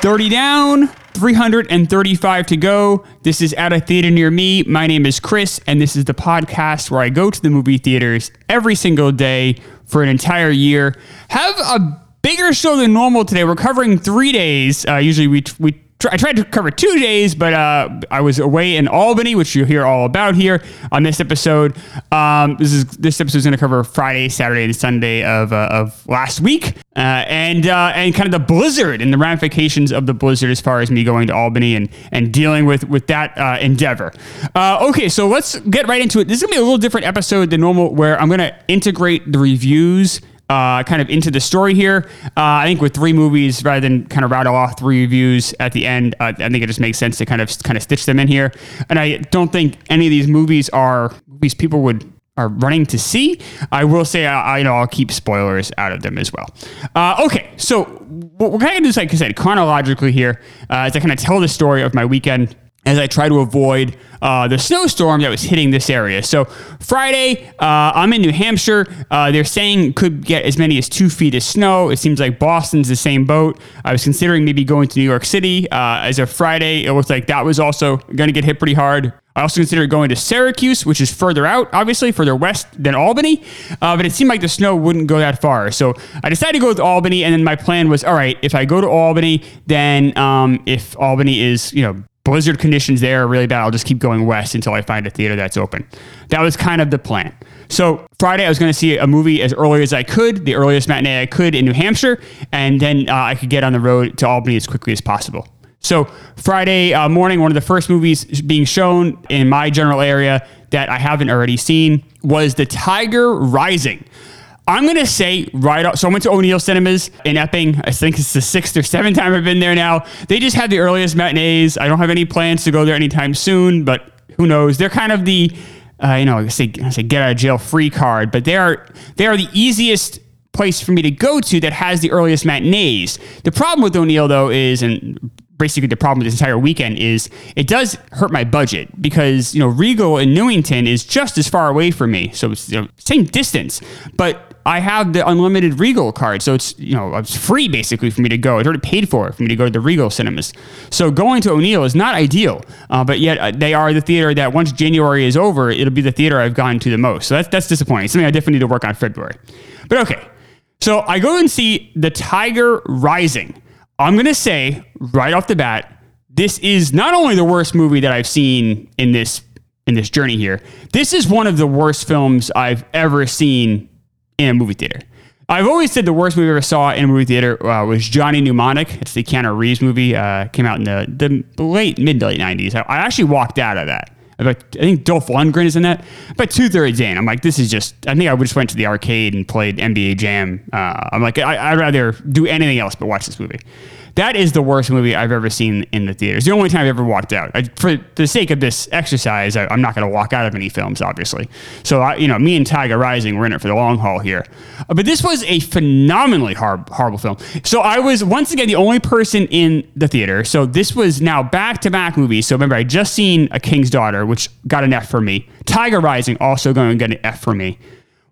30 down, 335 to go. This is at a theater near me. My name is Chris, and this is the podcast where I go to the movie theaters every single day for an entire year. Have a bigger show than normal today. We're covering three days. Uh, usually we we I tried to cover two days, but uh, I was away in Albany, which you'll hear all about here on this episode. Um, this is this episode is going to cover Friday, Saturday, and Sunday of, uh, of last week, uh, and uh, and kind of the blizzard and the ramifications of the blizzard as far as me going to Albany and and dealing with with that uh, endeavor. Uh, okay, so let's get right into it. This is going to be a little different episode than normal, where I'm going to integrate the reviews uh, kind of into the story here. Uh, I think with three movies, rather than kind of rattle off three reviews at the end, uh, I think it just makes sense to kind of kind of stitch them in here. And I don't think any of these movies are movies people would are running to see. I will say, I, I you know I'll keep spoilers out of them as well. Uh, okay, so we're kind of gonna do, like I said, chronologically here, uh, as I kind of tell the story of my weekend as I try to avoid uh, the snowstorm that was hitting this area. So Friday, uh, I'm in New Hampshire. Uh, they're saying could get as many as two feet of snow. It seems like Boston's the same boat. I was considering maybe going to New York City uh, as of Friday. It looks like that was also going to get hit pretty hard. I also considered going to Syracuse, which is further out, obviously further west than Albany, uh, but it seemed like the snow wouldn't go that far. So I decided to go with Albany, and then my plan was, all right, if I go to Albany, then um, if Albany is, you know, blizzard conditions there are really bad. I'll just keep going west until I find a theater that's open. That was kind of the plan. So Friday, I was going to see a movie as early as I could, the earliest matinee I could in New Hampshire, and then uh, I could get on the road to Albany as quickly as possible. So Friday uh, morning, one of the first movies being shown in my general area that I haven't already seen was The Tiger Rising. I'm gonna say right off. So I went to O'Neil Cinemas in Epping. I think it's the sixth or seventh time I've been there now. They just had the earliest matinees. I don't have any plans to go there anytime soon, but who knows? They're kind of the, uh, you know, I say, I say get out of jail free card, but they are they are the easiest place for me to go to that has the earliest matinees. The problem with O'Neil though is, and basically the problem with this entire weekend is it does hurt my budget because you know Regal in Newington is just as far away from me, so it's you know, same distance, but I have the unlimited Regal card, so it's you know it's free basically for me to go. It's already paid for for me to go to the Regal cinemas. So going to O'Neil is not ideal, uh, but yet uh, they are the theater that once January is over, it'll be the theater I've gone to the most. So that's that's disappointing. Something I definitely need to work on February. But okay, so I go and see The Tiger Rising. I'm gonna say right off the bat, this is not only the worst movie that I've seen in this in this journey here. This is one of the worst films I've ever seen in a movie theater. I've always said the worst movie I ever saw in a movie theater uh, was Johnny Mnemonic. It's the Keanu Reeves movie. Uh, came out in the, the late mid to late nineties. I, I actually walked out of that. I think Dolph Lundgren is in that. But two thirds in, I'm like, this is just. I think I just went to the arcade and played NBA Jam. Uh, I'm like, I, would rather do anything else but watch this movie. That is the worst movie I've ever seen in the theaters. The only time I've ever walked out. I, for the sake of this exercise, I, am not going to walk out of any films, obviously. So, I, you know, me and Tiger Rising, we're in it for the long haul here. Uh, but this was a phenomenally hard, horrible film. So I was once again the only person in the theater. So this was now back to back movies. So remember, I just seen A King's Daughter, which got an F for me. Tiger Rising also going to get an F for me.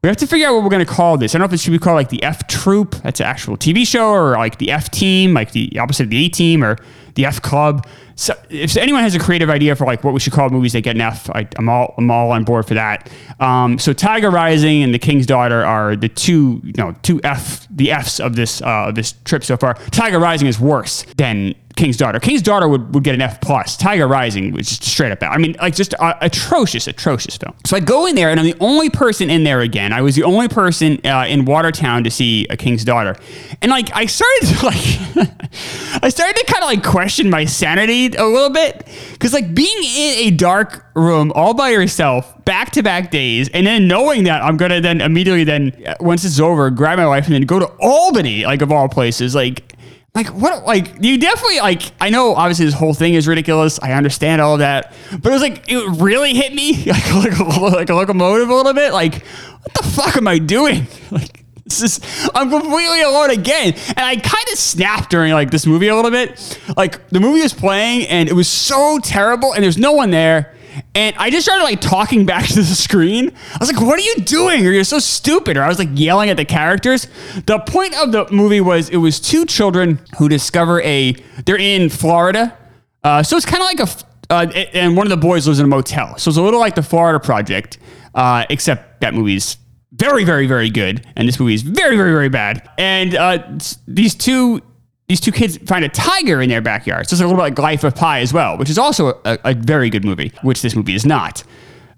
We have to figure out what we're going to call this. I don't know if it should be called like the F Troop, that's an actual TV show, or like the F Team, like the opposite of the A Team, or the F Club. So if anyone has a creative idea for like what we should call movies that get an F, I, I'm all I'm all on board for that. Um, so Tiger Rising and The King's Daughter are the two you know two F the Fs of this uh, of this trip so far. Tiger Rising is worse than King's Daughter. King's Daughter would, would get an F plus. Tiger Rising was just straight up bad. I mean, like just uh, atrocious, atrocious film. So I go in there and I'm the only person in there again. I was the only person uh, in Watertown to see A King's Daughter, and like I started to like, I started to kind of like question my sanity a little bit because like being in a dark room all by yourself back to back days and then knowing that I'm gonna then immediately then uh, once it's over grab my wife and then go to Albany like of all places like like what like you definitely like i know obviously this whole thing is ridiculous. I understand all that. But it was like it really hit me like, like, like a locomotive a little bit. Like what the fuck am i doing? Like this is i'm completely alone again. And i kind of snapped during like this movie a little bit. Like the movie was playing and it was so terrible and there's no one there And I just started like talking back to the screen. I was like, what are you doing? Or you're so stupid. Or I was like yelling at the characters. The point of the movie was it was two children who discover a, they're in Florida. Uh, so it's kind of like a, uh, and one of the boys lives in a motel. So it's a little like the Florida Project, uh, except that movie's very, very, very good, and this movie is very, very, very bad. And uh, these two these two kids find a tiger in their backyard. So it's a little bit like Life of Pi as well, which is also a, a very good movie, which this movie is not.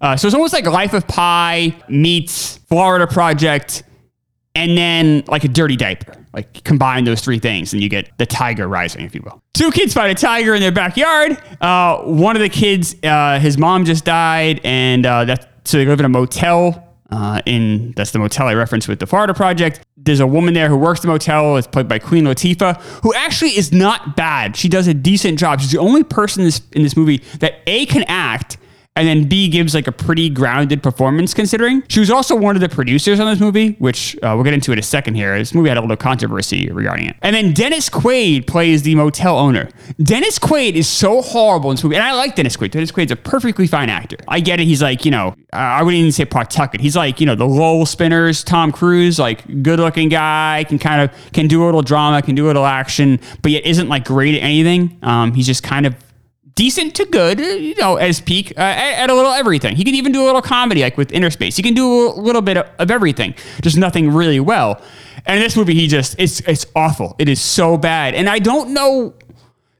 Uh, so it's almost like Life of Pi meets Florida Project, and then like a dirty diaper. Like combine those three things, and you get the tiger rising, if you will. Two kids find a tiger in their backyard. Uh, one of the kids, uh, his mom just died, and uh, so they live in a motel uh, in that's the motel I referenced with the Florida Project. There's a woman there who works the motel. It's played by Queen Latifah, who actually is not bad. She does a decent job. She's the only person in this, in this movie that a can act and then B gives like a pretty grounded performance considering. She was also one of the producers on this movie, which uh, we'll get into in a second here. This movie had a little controversy regarding it. And then Dennis Quaid plays the motel owner. Dennis Quaid is so horrible in this movie, and I like Dennis Quaid. Dennis Quaid's a perfectly fine actor. I get it. He's like, you know, I wouldn't even say Pawtucket. He's like, you know, the Lowell Spinners, Tom Cruise, like good looking guy, can kind of can do a little drama, can do a little action, but yet isn't like great at anything. Um, he's just kind of decent to good, you know, as peak uh, at, a little everything. He can even do a little comedy, like with Innerspace. He can do a little bit of, of everything, just nothing really well. And in this movie, he just it's it's awful. It is so bad, and I don't know.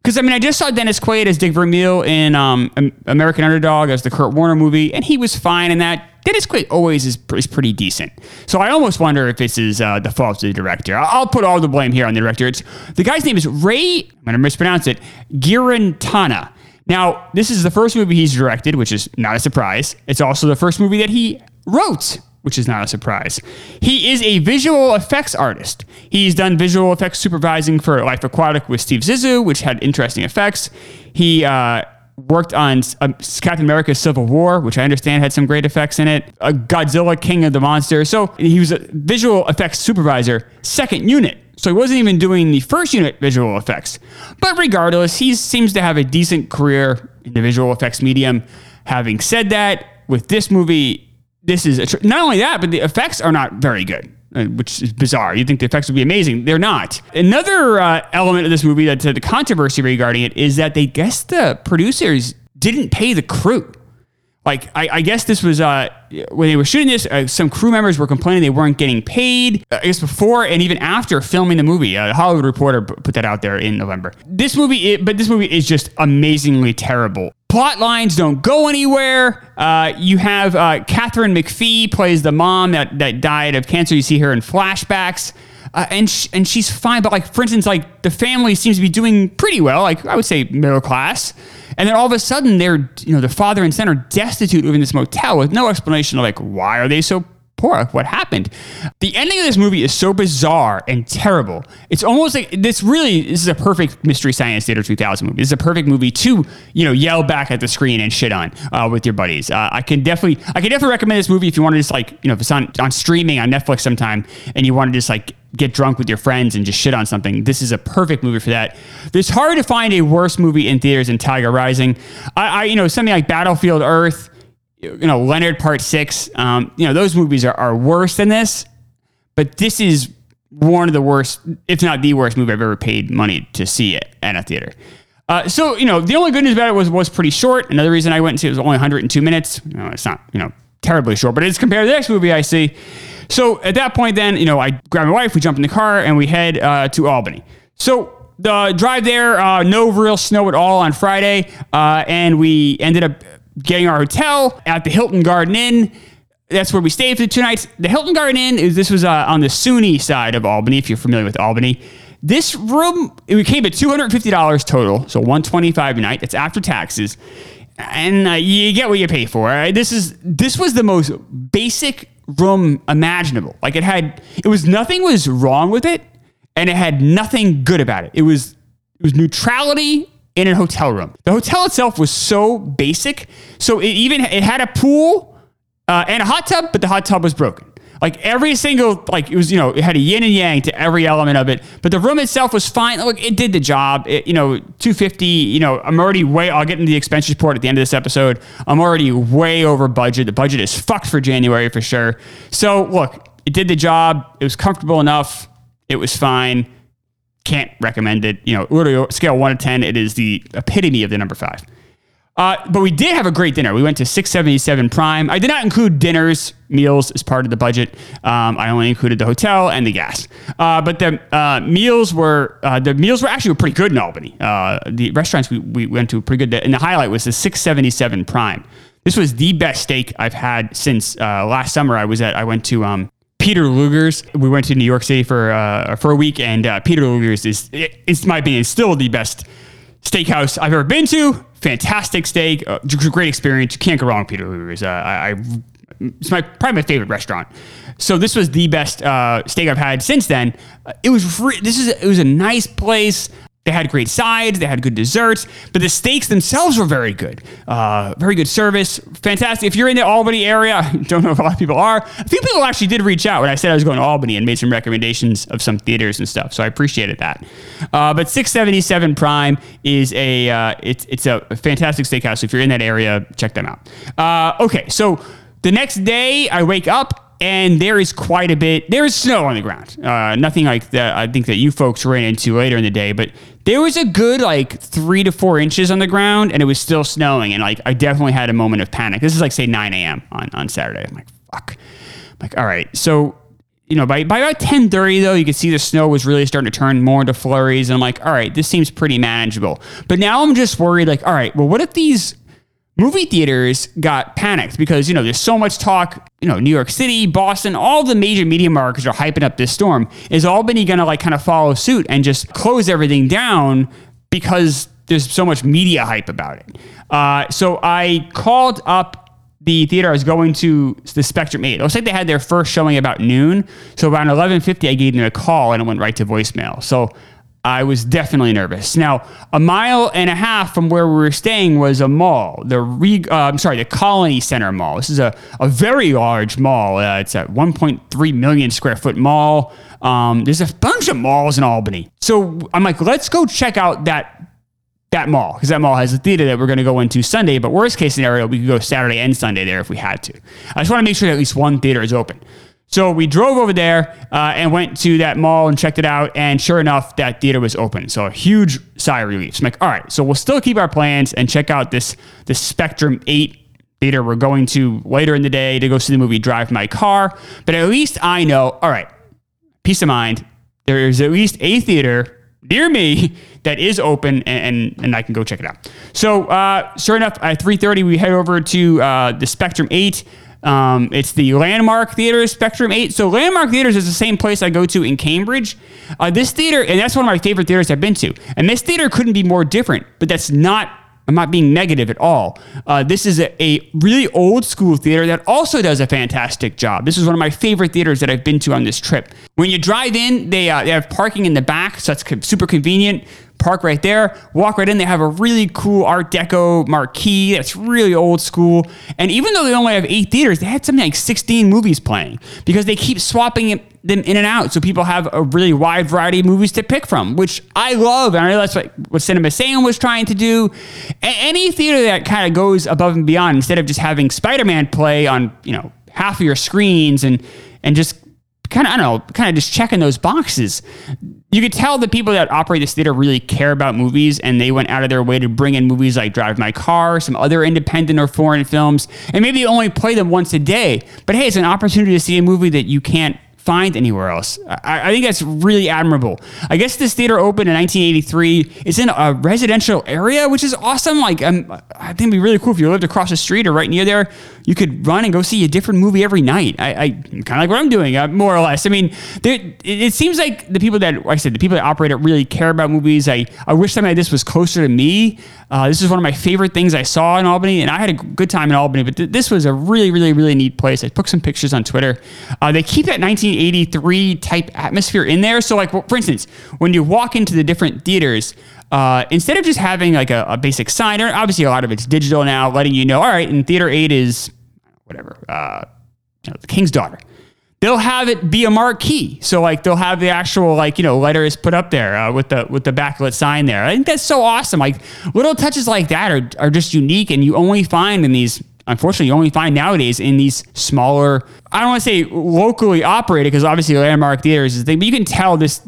Because I mean, I just saw Dennis Quaid as Dick Vermeil in um, American Underdog as the Kurt Warner movie, and he was fine in that. Dennis Quaid always is, is pretty decent. So I almost wonder if this is uh, the fault of the director. I'll, put all the blame here on the director. It's the guy's name is Ray. I'm going to mispronounce it. Girintana. Now, this is the first movie he's directed, which is not a surprise. It's also the first movie that he wrote, which is not a surprise. He is a visual effects artist. He's done visual effects supervising for Life Aquatic with Steve Zissou, which had interesting effects. He uh, worked on uh, Captain America Civil War, which I understand had some great effects in it. Uh, Godzilla King of the Monsters. So he was a visual effects supervisor, second unit so he wasn't even doing the first unit visual effects. But regardless, he seems to have a decent career in the visual effects medium. Having said that, with this movie, this is tr- not only that, but the effects are not very good. Uh, which is bizarre. You'd think the effects would be amazing. They're not. Another uh, element of this movie that's the controversy regarding it is that they guess the producers didn't pay the crew like I, I, guess this was uh, when they were shooting this. Uh, some crew members were complaining they weren't getting paid. Uh, I guess before and even after filming the movie, uh, Hollywood Reporter put that out there in November. This movie, it, but this movie is just amazingly terrible. Plot lines don't go anywhere. Uh, you have uh, Katharine McPhee plays the mom that that died of cancer. You see her in flashbacks. Uh, and sh- and she's fine. But like for instance, like the family seems to be doing pretty well. Like I would say middle class. And then all of a sudden, they're you know the father and son are destitute living in this motel with no explanation of like why are they so poor? What happened? The ending of this movie is so bizarre and terrible. It's almost like this really this is a perfect Mystery Science Theater 2000 movie. This is a perfect movie to you know yell back at the screen and shit on uh, with your buddies. Uh, I can definitely I can definitely recommend this movie if you want to just like you know if it's on on streaming on Netflix sometime and you want to just like get drunk with your friends and just shit on something. This is a perfect movie for that. It's hard to find a worse movie in theaters than Tiger Rising. I, I you know, something like Battlefield Earth, you know, Leonard Part Six. Um, you know, those movies are, are worse than this, but this is one of the worst, if not the worst movie I've ever paid money to see it at a theater. Uh, so you know, the only good news about it was was pretty short. Another reason I went and see it was only 102 minutes. Know, it's not you know terribly short, but it's compared to the next movie I see. So at that point, then, you know, I grab my wife, we jump in the car, and we head uh, to Albany. So the drive there, uh, no real snow at all on Friday, uh, and we ended up getting our hotel at the Hilton Garden Inn. That's where we stayed for two nights. The Hilton Garden Inn is this was uh, on the SUNY side of Albany, if you're familiar with Albany. This room it came at two hundred fifty dollars total, so one twenty five a night. It's after taxes, and uh, you get what you pay for. Right? This is this was the most basic room imaginable. Like it had, it was nothing was wrong with it, and it had nothing good about it. It was it was neutrality in a hotel room. The hotel itself was so basic, so it even it had a pool uh, and a hot tub, but the hot tub was broken. Like every single, like it was, you know, it had a yin and yang to every element of it. But the room itself was fine. Look, it did the job. It, you know, 250, you know, I'm already way, I'll get into the expense report at the end of this episode. I'm already way over budget. The budget is fucked for January for sure. So look, it did the job. It was comfortable enough. It was fine. Can't recommend it. You know, scale one to 10, it is the epitome of the number five. Uh, but we did have a great dinner. We went to 677 Prime. I did not include dinners, meals as part of the budget. Um, I only included the hotel and the gas. Uh, but the uh, meals were uh, the meals were actually pretty good in Albany. Uh, the restaurants we, we went to were pretty good. And the highlight was the 677 Prime. This was the best steak I've had since uh, last summer. I was at. I went to um, Peter Luger's. We went to New York City for for a week, and Peter Luger's is, it's my opinion, still the best steakhouse I've ever been to fantastic steak, uh, great experience. You can't go wrong Peter Luger's. Uh, I, I, it's my probably my favorite restaurant. So this was the best uh, steak I've had since then. Uh, it was re- this is it was a nice place. They had great sides, they had good desserts, but the steaks themselves were very good. Uh, very good service, fantastic. If you're in the Albany area, I don't know if a lot of people are. A few people actually did reach out when I said I was going to Albany and made some recommendations of some theaters and stuff. So I appreciated that. Uh, but 677 Prime is a uh, it's it's a fantastic steakhouse. If you're in that area, check them out. Uh, okay, so the next day I wake up and there is quite a bit. There is snow on the ground. Uh, nothing like that. I think that you folks ran into later in the day, but there was a good like three to four inches on the ground, and it was still snowing. And like I definitely had a moment of panic. This is like say 9 a.m. on on Saturday. I'm like, fuck. I'm like, all right, so. You know, by, by about 10:30 though, you could see the snow was really starting to turn more into flurries, and I'm like, all right, this seems pretty manageable. But now I'm just worried, like, all right, well, what if these movie theaters got panicked because you know there's so much talk you know new york city boston all the major media markets are hyping up this storm is albany gonna like kind of follow suit and just close everything down because there's so much media hype about it uh, so i called up the theater I was going to, the Spectrum 8. It looks like they had their first showing about noon. So around 11.50, I gave them a call and it went right to voicemail. So I was definitely nervous. Now, a mile and a half from where we were staying was a mall, the Re- uh, I'm sorry, the Colonie Center Mall. This is a, a very large mall. Uh, it's a 1.3 million square foot mall. Um, there's a bunch of malls in Albany. So I'm like, let's go check out that that mall because that mall has a theater that we're going to go into Sunday. But worst case scenario, we could go Saturday and Sunday there if we had to. I just want to make sure that at least one theater is open. So we drove over there uh, and went to that mall and checked it out. And sure enough, that theater was open. So a huge sigh of relief. So I'm like, all right, so we'll still keep our plans and check out this, this Spectrum 8 theater we're going to later in the day to go see the movie Drive My Car. But at least I know, all right, peace of mind, there's at least a theater near me that is open and, and, and, I can go check it out. So uh, sure enough, at 3.30, we head over to uh, the Spectrum 8. Um, it's the Landmark Theater Spectrum 8. So Landmark Theaters is the same place I go to in Cambridge. Uh, this theater, and that's one of my favorite theaters I've been to. And this theater couldn't be more different, but that's not I'm not being negative at all. Uh, this is a, a, really old school theater that also does a fantastic job. This is one of my favorite theaters that I've been to on this trip. When you drive in, they, uh, they have parking in the back, so that's super convenient park right there, walk right in. They have a really cool Art Deco marquee that's really old school. And even though they only have eight theaters, they had something like 16 movies playing because they keep swapping them in and out. So people have a really wide variety of movies to pick from, which I love. And I know that's what, what Cinema Sam was trying to do. A- any theater that kind of goes above and beyond instead of just having Spider Man play on, you know, half of your screens and, and just kind of, I don't know, kind of just checking those boxes. You could tell the people that operate this theater really care about movies and they went out of their way to bring in movies like Drive My Car, some other independent or foreign films, and maybe only play them once a day. But hey, it's an opportunity to see a movie that you can't find anywhere else. I, I, think that's really admirable. I guess this theater opened in 1983. It's in a residential area, which is awesome. Like, um, I think it'd be really cool if you lived across the street or right near there. You could run and go see a different movie every night. I, I kind of like what I'm doing, uh, more or less. I mean, there, it, seems like the people that, like I said, the people that operate it really care about movies. I, I wish something like this was closer to me. Uh, this is one of my favorite things I saw in Albany, and I had a good time in Albany. But th- this was a really, really, really neat place. I took some pictures on Twitter. Uh, they keep that 1983 type atmosphere in there. So, like for instance, when you walk into the different theaters, uh, instead of just having like a, a basic sign, or obviously a lot of it's digital now, letting you know, all right, in theater eight is whatever, uh, you know, the King's Daughter they'll have it be a marquee. So like they'll have the actual like you know letters put up there uh, with the with the backlit sign there. I think that's so awesome. Like little touches like that are are just unique, and you only find in these. Unfortunately, you only find nowadays in these smaller. I don't want to say locally operated because obviously landmark theaters is the thing, but you can tell this.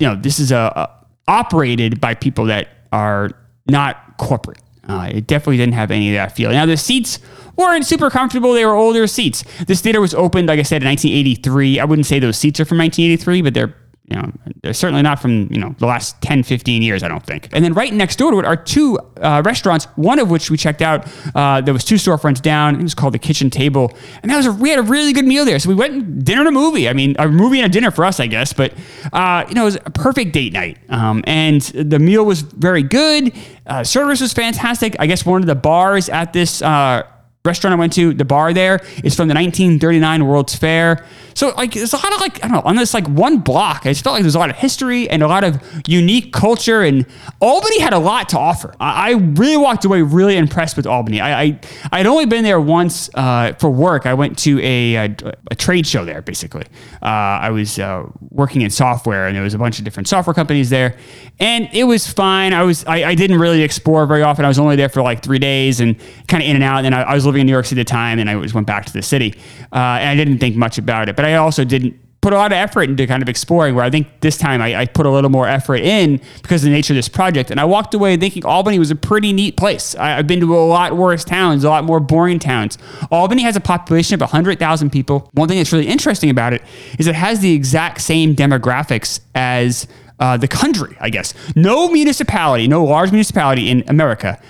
You know, this is a, a operated by people that are not corporate. Uh, it definitely didn't have any of that feel. Now the seats weren't super comfortable. They were older seats. This theater was opened, like I said, in 1983. I wouldn't say those seats are from 1983, but they're you know, certainly not from, you know, the last 10, 15 years, I don't think. And then right next door to it are two uh, restaurants, one of which we checked out. Uh, there was two storefronts down. It was called the Kitchen Table. And that was a, we had a really good meal there. So we went and dinner and a movie. I mean, a movie and a dinner for us, I guess. But, uh, you know, it was a perfect date night. Um, and the meal was very good. Uh, service was fantastic. I guess one of the bars at this uh, restaurant I went to, the bar there is from the 1939 World's Fair. So like there's a lot of like I don't know on this like one block. I just felt like there's a lot of history and a lot of unique culture, and Albany had a lot to offer. I, I really walked away really impressed with Albany. I, I I'd only been there once uh, for work. I went to a, a, a trade show there basically. Uh, I was uh, working in software, and there was a bunch of different software companies there, and it was fine. I was I, I didn't really explore very often. I was only there for like three days and kind of in and out. And I, I was living in New York City at the time, and I just went back to the city, uh, and I didn't think much about it. But I also didn't put a lot of effort into kind of exploring. Where I think this time I, I put a little more effort in because of the nature of this project, and I walked away thinking Albany was a pretty neat place. I, I've been to a lot worse towns, a lot more boring towns. Albany has a population of 100,000 people. One thing that's really interesting about it is it has the exact same demographics as uh, the country, I guess. No municipality, no large municipality in America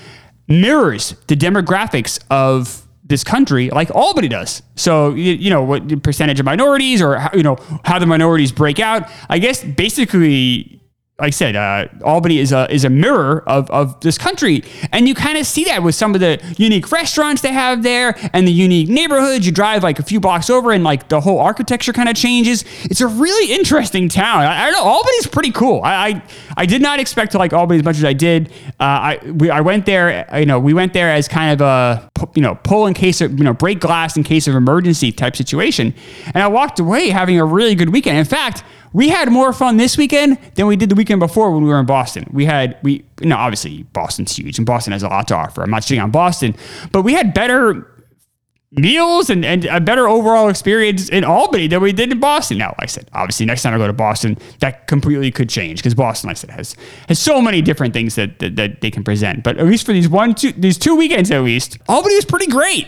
mirrors the demographics of this country like Albany does. So you, you know what percentage of minorities or you know how the minorities break out. I guess basically like I said, uh, Albany is a is a mirror of, of this country, and you kind of see that with some of the unique restaurants they have there and the unique neighborhoods. You drive like a few blocks over, and like the whole architecture kind of changes. It's a really interesting town. I, I don't know. Albany's pretty cool. I, I, I did not expect to like Albany as much as I did. Uh, I we, I went there. You know, we went there as kind of a you know pull in case of you know break glass in case of emergency type situation, and I walked away having a really good weekend. In fact we had more fun this weekend than we did the weekend before when we were in Boston. We had we you know obviously Boston's huge and Boston has a lot to offer. I'm not shitting on Boston, but we had better meals and, and a better overall experience in Albany than we did in Boston. Now, like I said, obviously next time I go to Boston, that completely could change because Boston, like I said, has has so many different things that, that, that they can present. But at least for these one two these two weekends at least, Albany was pretty great.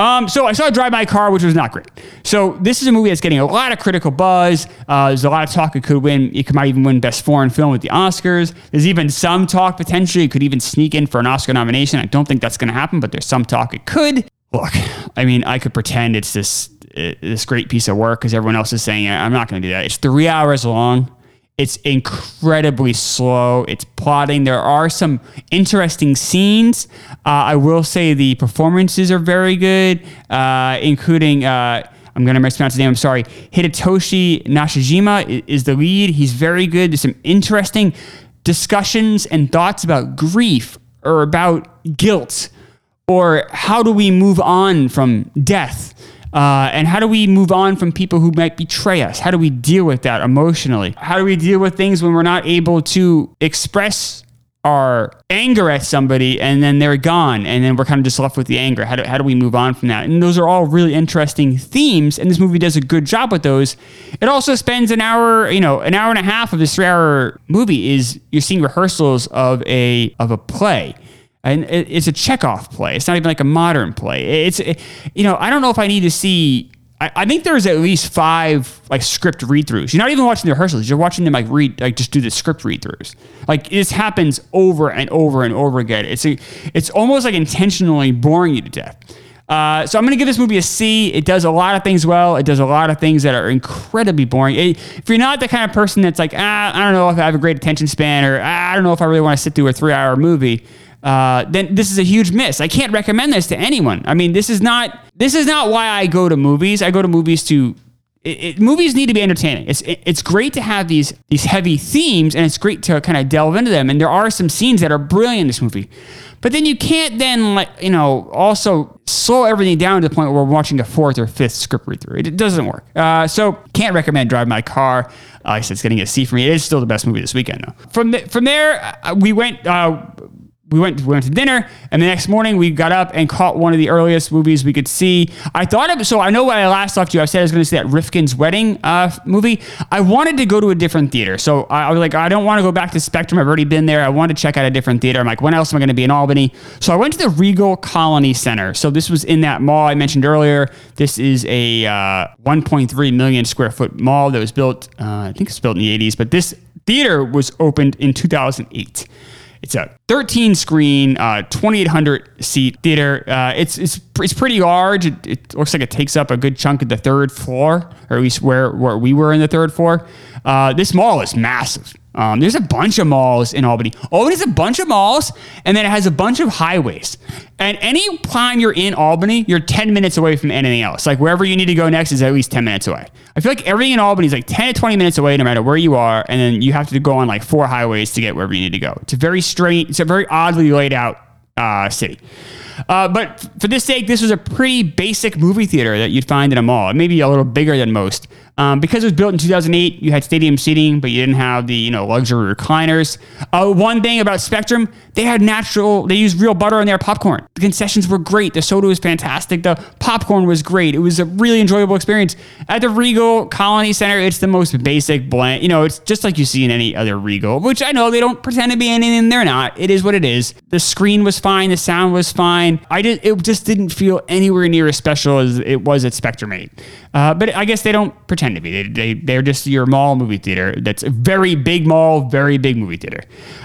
Um, so I saw Drive My Car, which was not great. So this is a movie that's getting a lot of critical buzz. Uh, there's a lot of talk it could win. It might even win Best Foreign Film with the Oscars. There's even some talk potentially it could even sneak in for an Oscar nomination. I don't think that's going to happen, but there's some talk it could. Look, I mean, I could pretend it's this this great piece of work because everyone else is saying. I'm not going to do that. It's three hours long. It's incredibly slow. It's plotting. There are some interesting scenes. Uh, I will say the performances are very good, uh, including. Uh, I'm going to mispronounce his name. I'm sorry. Hidetoshi Nishijima is the lead. He's very good. There's some interesting discussions and thoughts about grief or about guilt or how do we move on from death uh, and how do we move on from people who might betray us? How do we deal with that emotionally? How do we deal with things when we're not able to express our anger at somebody and then they're gone and then we're kind of just left with the anger? How do, how do we move on from that? And those are all really interesting themes, and this movie does a good job with those. It also spends an hour, you know, an hour and a half of this three hour movie is you're seeing rehearsals of a of a play and it's a Chekhov play. It's not even like a modern play. It's, you know, I don't know if I need to see. I, I think there's at least five like script read throughs. You're not even watching the rehearsals. You're watching them like read, like just do the script read throughs. Like this happens over and over and over again. It's a, it's almost like intentionally boring you to death. Uh, so I'm going to give this movie a C. It does a lot of things well. It does a lot of things that are incredibly boring. It, if you're not the kind of person that's like, ah, I don't know if I have a great attention span, or ah, I don't know if I really want to sit through a three-hour movie, uh, then this is a huge miss. I can't recommend this to anyone. I mean, this is not this is not why I go to movies. I go to movies to it, it, movies need to be entertaining. It's it, it's great to have these these heavy themes, and it's great to kind of delve into them. And there are some scenes that are brilliant in this movie, But then you can't then like you know also slow everything down to the point where we're watching a fourth or fifth script read through. It, it doesn't work. Uh, so can't recommend Drive My Car. Like I said, it's getting a C for me. It is still the best movie this weekend though. From the, from there, uh, we went. Uh, we went we went to dinner, and the next morning we got up and caught one of the earliest movies we could see. I thought of so I know when I last talked to you, I said I was going to see that Rifkin's Wedding uh, movie. I wanted to go to a different theater, so I, I was like, I don't want to go back to Spectrum. I've already been there. I wanted to check out a different theater. I'm like, when else am I going to be in Albany? So I went to the Regal Colonie Center. So this was in that mall I mentioned earlier. This is a uh, 1.3 million square foot mall that was built. Uh, I think it's built in the 80s, but this theater was opened in 2008. It's a 13 screen, uh, 2,800 seat theater. Uh, it's, it's, it's pretty large. It, it, looks like it takes up a good chunk of the third floor, or at least where, where we were in the third floor. Uh, this mall is massive. Um, there's a bunch of malls in Albany. Albany's a bunch of malls, and then it has a bunch of highways. And any time you're in Albany, you're 10 minutes away from anything else. Like wherever you need to go next is at least 10 minutes away. I feel like everything in Albany is like 10 to 20 minutes away, no matter where you are. And then you have to go on like four highways to get wherever you need to go. It's a very strange, it's a very oddly laid out uh, city. Uh, but for this sake, this was a pretty basic movie theater that you'd find in a mall. Maybe a little bigger than most. Um, because it was built in 2008, you had stadium seating, but you didn't have the you know luxury recliners. Uh, one thing about Spectrum, they had natural, they used real butter in their popcorn. The concessions were great. The soda was fantastic. The popcorn was great. It was a really enjoyable experience. At the Regal Colonie Center, it's the most basic blend. You know, it's just like you see in any other Regal, which I know they don't pretend to be anything. They're not. It is what it is. The screen was fine. The sound was fine. I did. It just didn't feel anywhere near as special as it was at Spectrum 8. Uh, but I guess they don't pretend to be. They, they, they're just your mall movie theater. That's a very big mall, very big movie theater.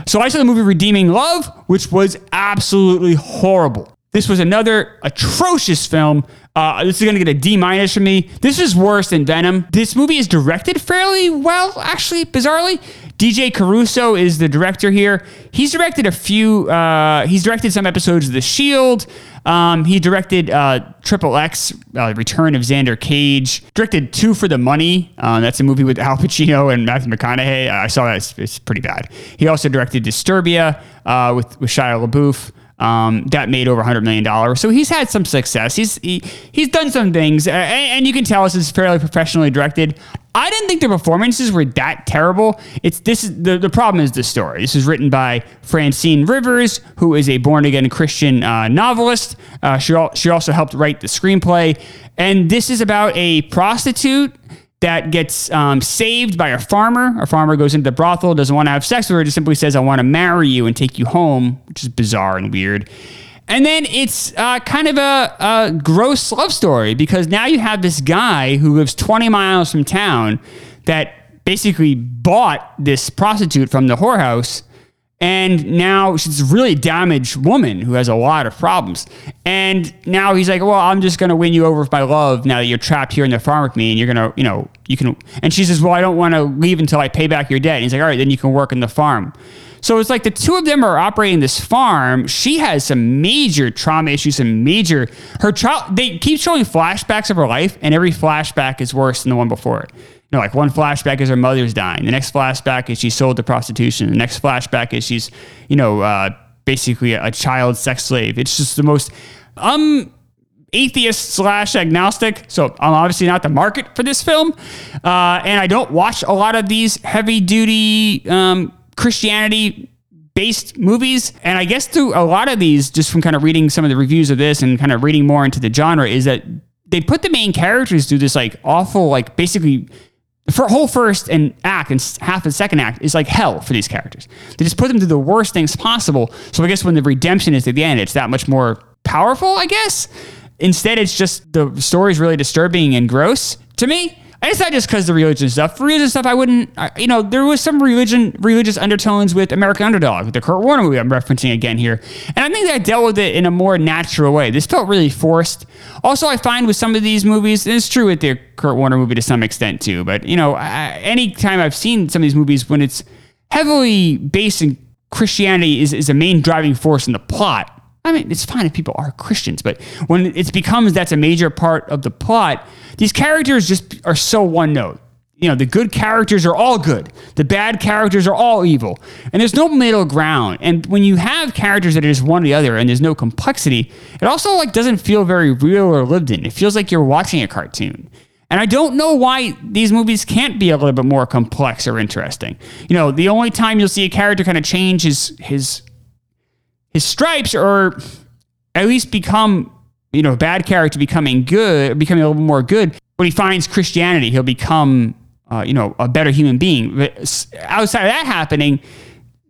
So I saw the movie Redeeming Love, which was absolutely horrible. This was another atrocious film. Uh, this is going to get a D minus from me. This is worse than Venom. This movie is directed fairly well, actually, bizarrely. DJ Caruso is the director here. He's directed a few. Uh, he's directed some episodes of The Shield. Um, he directed uh, Triple X, uh, Return of Xander Cage. Directed Two for the Money. Uh, that's a movie with Al Pacino and Matthew McConaughey. I saw that. It's, it's, pretty bad. He also directed Disturbia uh, with, with Shia LaBeouf. Um, that made over $100 million. So he's had some success. He's he, he's done some things, and, and, you can tell this is fairly professionally directed. I didn't think the performances were that terrible. It's this is the, the problem is the story. This is written by Francine Rivers, who is a born again Christian uh, novelist. Uh, she, she also helped write the screenplay, and this is about a prostitute that gets um, saved by a farmer. A farmer goes into the brothel, doesn't want to have sex with her, just simply says, I want to marry you and take you home, which is bizarre and weird. And then it's uh, kind of a, a gross love story because now you have this guy who lives 20 miles from town that basically bought this prostitute from the whorehouse and now she's a really damaged woman who has a lot of problems. And now he's like, well, I'm just going to win you over with my love now that you're trapped here in the farm with me. And you're going to, you know, you can. And she says, well, I don't want to leave until I pay back your debt. And he's like, all right, then you can work in the farm. So it's like the two of them are operating this farm. She has some major trauma issues, some major her child. They keep showing flashbacks of her life, and every flashback is worse than the one before it like one flashback is her mother's dying. The next flashback is she sold to prostitution. The next flashback is she's, you know, uh, basically a, a child sex slave. It's just the most. Um, atheist slash agnostic, so I'm obviously not the market for this film. Uh, and I don't watch a lot of these heavy duty um, Christianity based movies. And I guess through a lot of these, just from kind of reading some of the reviews of this and kind of reading more into the genre, is that they put the main characters through this like awful, like basically for whole first and act and half the second act is like hell for these characters. They just put them through the worst things possible. So I guess when the redemption is at the end, it's that much more powerful, I guess. Instead, it's just the story is really disturbing and gross to me. And it's not just because the religion stuff. For religion stuff, I wouldn't. You know, there was some religion, religious undertones with American Underdog, the Kurt Warner movie I'm referencing again here, and I think that I dealt with it in a more natural way. This felt really forced. Also, I find with some of these movies, and it's true with the Kurt Warner movie to some extent too. But you know, anytime I've seen some of these movies when it's heavily based in Christianity is, is a main driving force in the plot. I mean, it's fine if people are Christians, but when it becomes that's a major part of the plot, these characters just are so one note. you know, the good characters are all good. The bad characters are all evil. And there's no middle ground. And when you have characters that are just one or the other and there's no complexity, it also like doesn't feel very real or lived in. It feels like you're watching a cartoon. And I don't know why these movies can't be a little bit more complex or interesting. You know, the only time you'll see a character kind of change his his his stripes or at least become, you know, a bad character becoming good, becoming a little more good. When he finds Christianity, he'll become uh, you know, a better human being. But outside of that happening,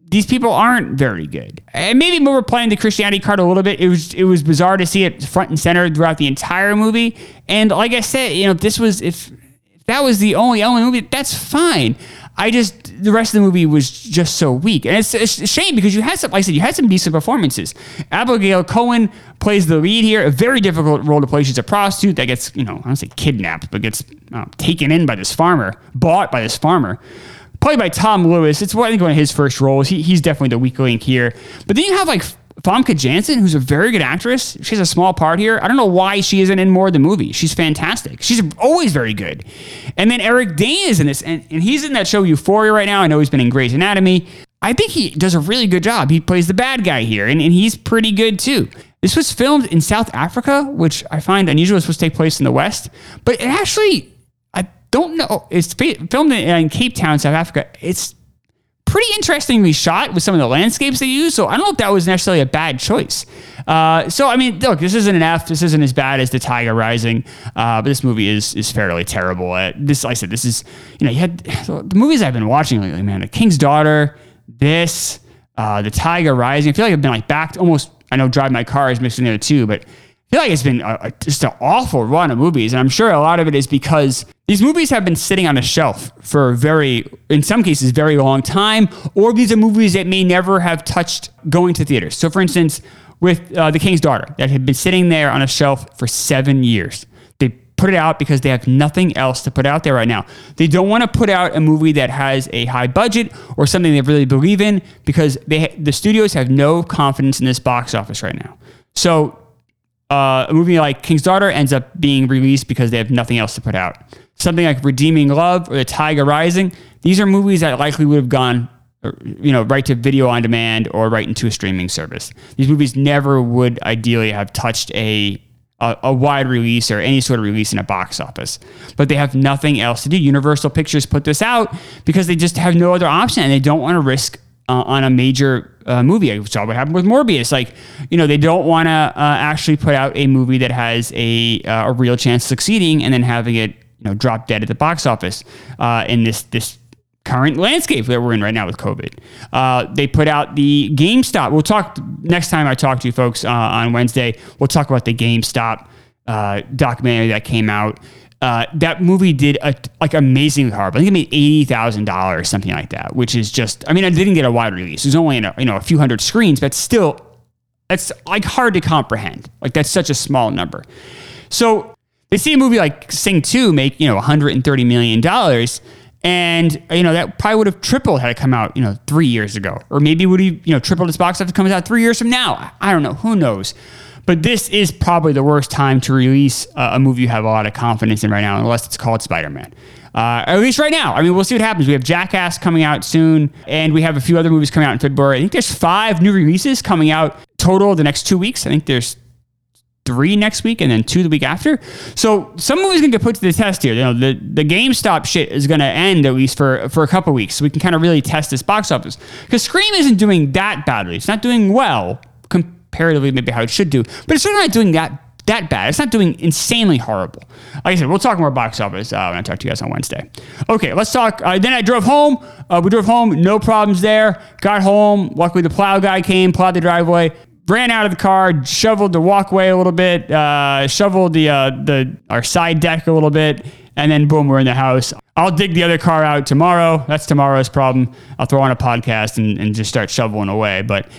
these people aren't very good. And maybe we were playing the Christianity card a little bit. It was it was bizarre to see it front and center throughout the entire movie. And like I said, you know, if this was if, if that was the only element movie, that's fine. I just the rest of the movie was just so weak, and it's, a shame because you had some, like I said, you had some decent performances. Abigail Cowen plays the lead here, a very difficult role to play. She's a prostitute that gets, you know, I don't say kidnapped, but gets uh, taken in by this farmer, bought by this farmer. Played by Tom Lewis. It's what I think one of his first roles. He, he's definitely the weak link here. But then you have like Famke Janssen, who's a very good actress, she has a small part here. I don't know why she isn't in more of the movie. She's fantastic. She's always very good. And then Eric Dane is in this, and, and he's in that show Euphoria right now. I know he's been in Grey's Anatomy. I think he does a really good job. He plays the bad guy here, and, and he's pretty good too. This was filmed in South Africa, which I find unusual. It's supposed to take place in the West, but it actually, I don't know. It's filmed in, in Cape Town, South Africa. It's pretty interestingly shot with some of the landscapes they use. So I don't know if that was necessarily a bad choice. Uh, so I mean, look, this isn't an F. This isn't as bad as the Tiger Rising, uh, but this movie is is fairly terrible. This, like I said, this is you know you had the movies I've been watching lately, man. The King's Daughter, this, uh, the Tiger Rising. I feel like I've been like back to almost. I know Drive My Car is mixed in there too, but I feel like it's been a, a, just an awful run of movies. And I'm sure a lot of it is because these movies have been sitting on a shelf for a very, in some cases, very long time, or these are movies that may never have touched going to theaters. So, for instance, with uh, The King's Daughter, that had been sitting there on a shelf for seven years. They put it out because they have nothing else to put out there right now. They don't want to put out a movie that has a high budget or something they really believe in because they the studios have no confidence in this box office right now. So uh, a movie like King's Daughter ends up being released because they have nothing else to put out. Something like Redeeming Love or The Tiger Rising, these are movies that likely would have gone, you know, right to video on demand or right into a streaming service. These movies never would ideally have touched a a, a, wide release or any sort of release in a box office. But they have nothing else to do. Universal Pictures put this out because they just have no other option and they don't want to risk uh, on a major uh, movie. I saw what happened with Morbius. Like, you know, they don't want to uh, actually put out a movie that has a uh, a real chance of succeeding and then having it, you know, drop dead at the box office uh, in this this current landscape that we're in right now with COVID. Uh, they put out the GameStop. We'll talk next time I talk to you folks on Wednesday. We'll talk about the GameStop documentary that came out. Uh, that movie did a, like amazingly hard. I think it made eighty thousand dollars, something like that, which is just. I mean, I didn't get a wide release. It was only in a, you know a few hundred screens, but still, that's like hard to comprehend. Like that's such a small number. So they see a movie like Sing Two make you know one hundred and thirty million dollars, and you know that probably would have tripled had it come out you know three years ago, or maybe would have you know tripled its box office comes out three years from now. I don't know. Who knows? But this is probably the worst time to release a movie you have a lot of confidence in right now, unless it's called Spider Man. Uh, at least right now. I mean, we'll see what happens. We have Jackass coming out soon, and we have a few other movies coming out in February. I think there's five new releases coming out total the next two weeks. I think there's three next week and then two the week after. So some movies going to get put to the test here. You know, the, the GameStop shit is going to end at least for, for a couple weeks. So we can kind of really test this box office. Because Scream isn't doing that badly. It's not doing well comparatively maybe how it should do, but it's certainly not doing that that bad. It's not doing insanely horrible. Like I said, we'll talk more box office uh, when I talk to you guys on Wednesday. Okay, let's talk. Uh, then I drove home. Uh, we drove home, no problems there. Got home. Luckily, the plow guy came, plowed the driveway, ran out of the car, shoveled the walkway a little bit, uh, shoveled the uh, the our side deck a little bit, and then boom, we're in the house. I'll dig the other car out tomorrow. That's tomorrow's problem. I'll throw on a podcast and, and just start shoveling away. But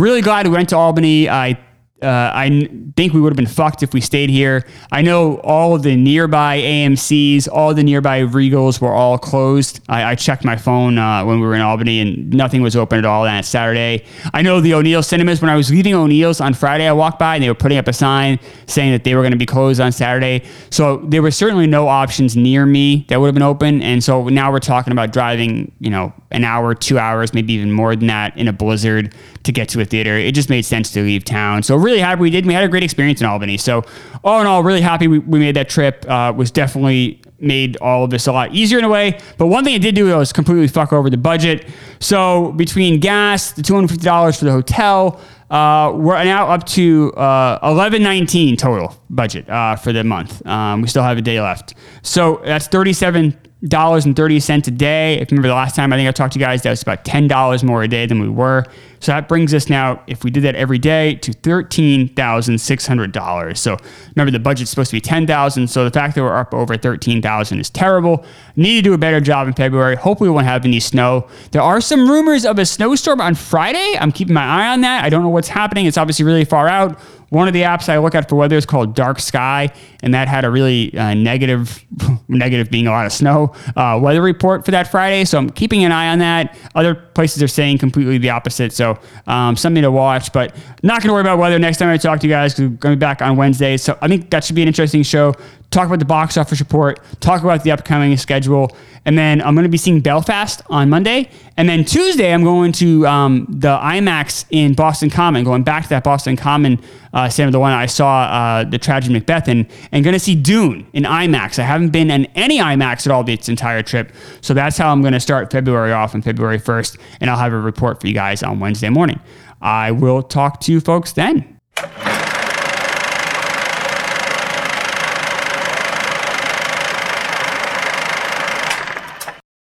Really glad we went to Albany. I uh, I n- think we would have been fucked if we stayed here. I know all of the nearby AMC's, all the nearby Regals were all closed. I, I checked my phone uh, when we were in Albany and nothing was open at all that Saturday. I know the O'Neil cinemas, when I was leaving O'Neil's on Friday, I walked by and they were putting up a sign saying that they were going to be closed on Saturday. So there were certainly no options near me that would have been open. And so now we're talking about driving, you know, an hour, two hours, maybe even more than that in a blizzard to get to a theater. It just made sense to leave town. So really happy we did. We had a great experience in Albany. So all in all, really happy we, we made that trip. Uh, was definitely made all of this a lot easier in a way. But one thing it did do was completely fuck over the budget. So between gas, the two hundred fifty dollars for the hotel. Uh, we're now up to uh, eleven nineteen total budget uh, for the month. Um, we still have a day left, so that's thirty seven dollars and thirty cents a day. If you remember the last time I think I talked to you guys, that was about ten dollars more a day than we were. So that brings us now, if we did that every day, to thirteen thousand six hundred dollars. So remember the budget's supposed to be ten thousand. So the fact that we're up over thirteen thousand is terrible. Need to do a better job in February. Hopefully we won't have any snow. There are some rumors of a snowstorm on Friday. I'm keeping my eye on that. I don't know what's happening. It's obviously really far out. One of the apps I look at for weather is called Dark Sky, and that had a really uh, negative, negative being a lot of snow, uh, weather report for that Friday. So I'm keeping an eye on that. Other places are saying completely the opposite. So um, something to watch, but not going to worry about weather next time I talk to you guys because we're going to be back on Wednesday. So I think that should be an interesting show talk about the box office report, talk about the upcoming schedule, and then I'm going to be seeing Belfast on Monday, and then Tuesday I'm going to um, the IMAX in Boston Common, going back to that Boston Common uh, cinema, the one I saw uh, the Tragedy Macbeth in, and going to see Dune in IMAX. I haven't been in any IMAX at all this entire trip, so that's how I'm going to start February off on February 1st, and I'll have a report for you guys on Wednesday morning. I will talk to you folks then.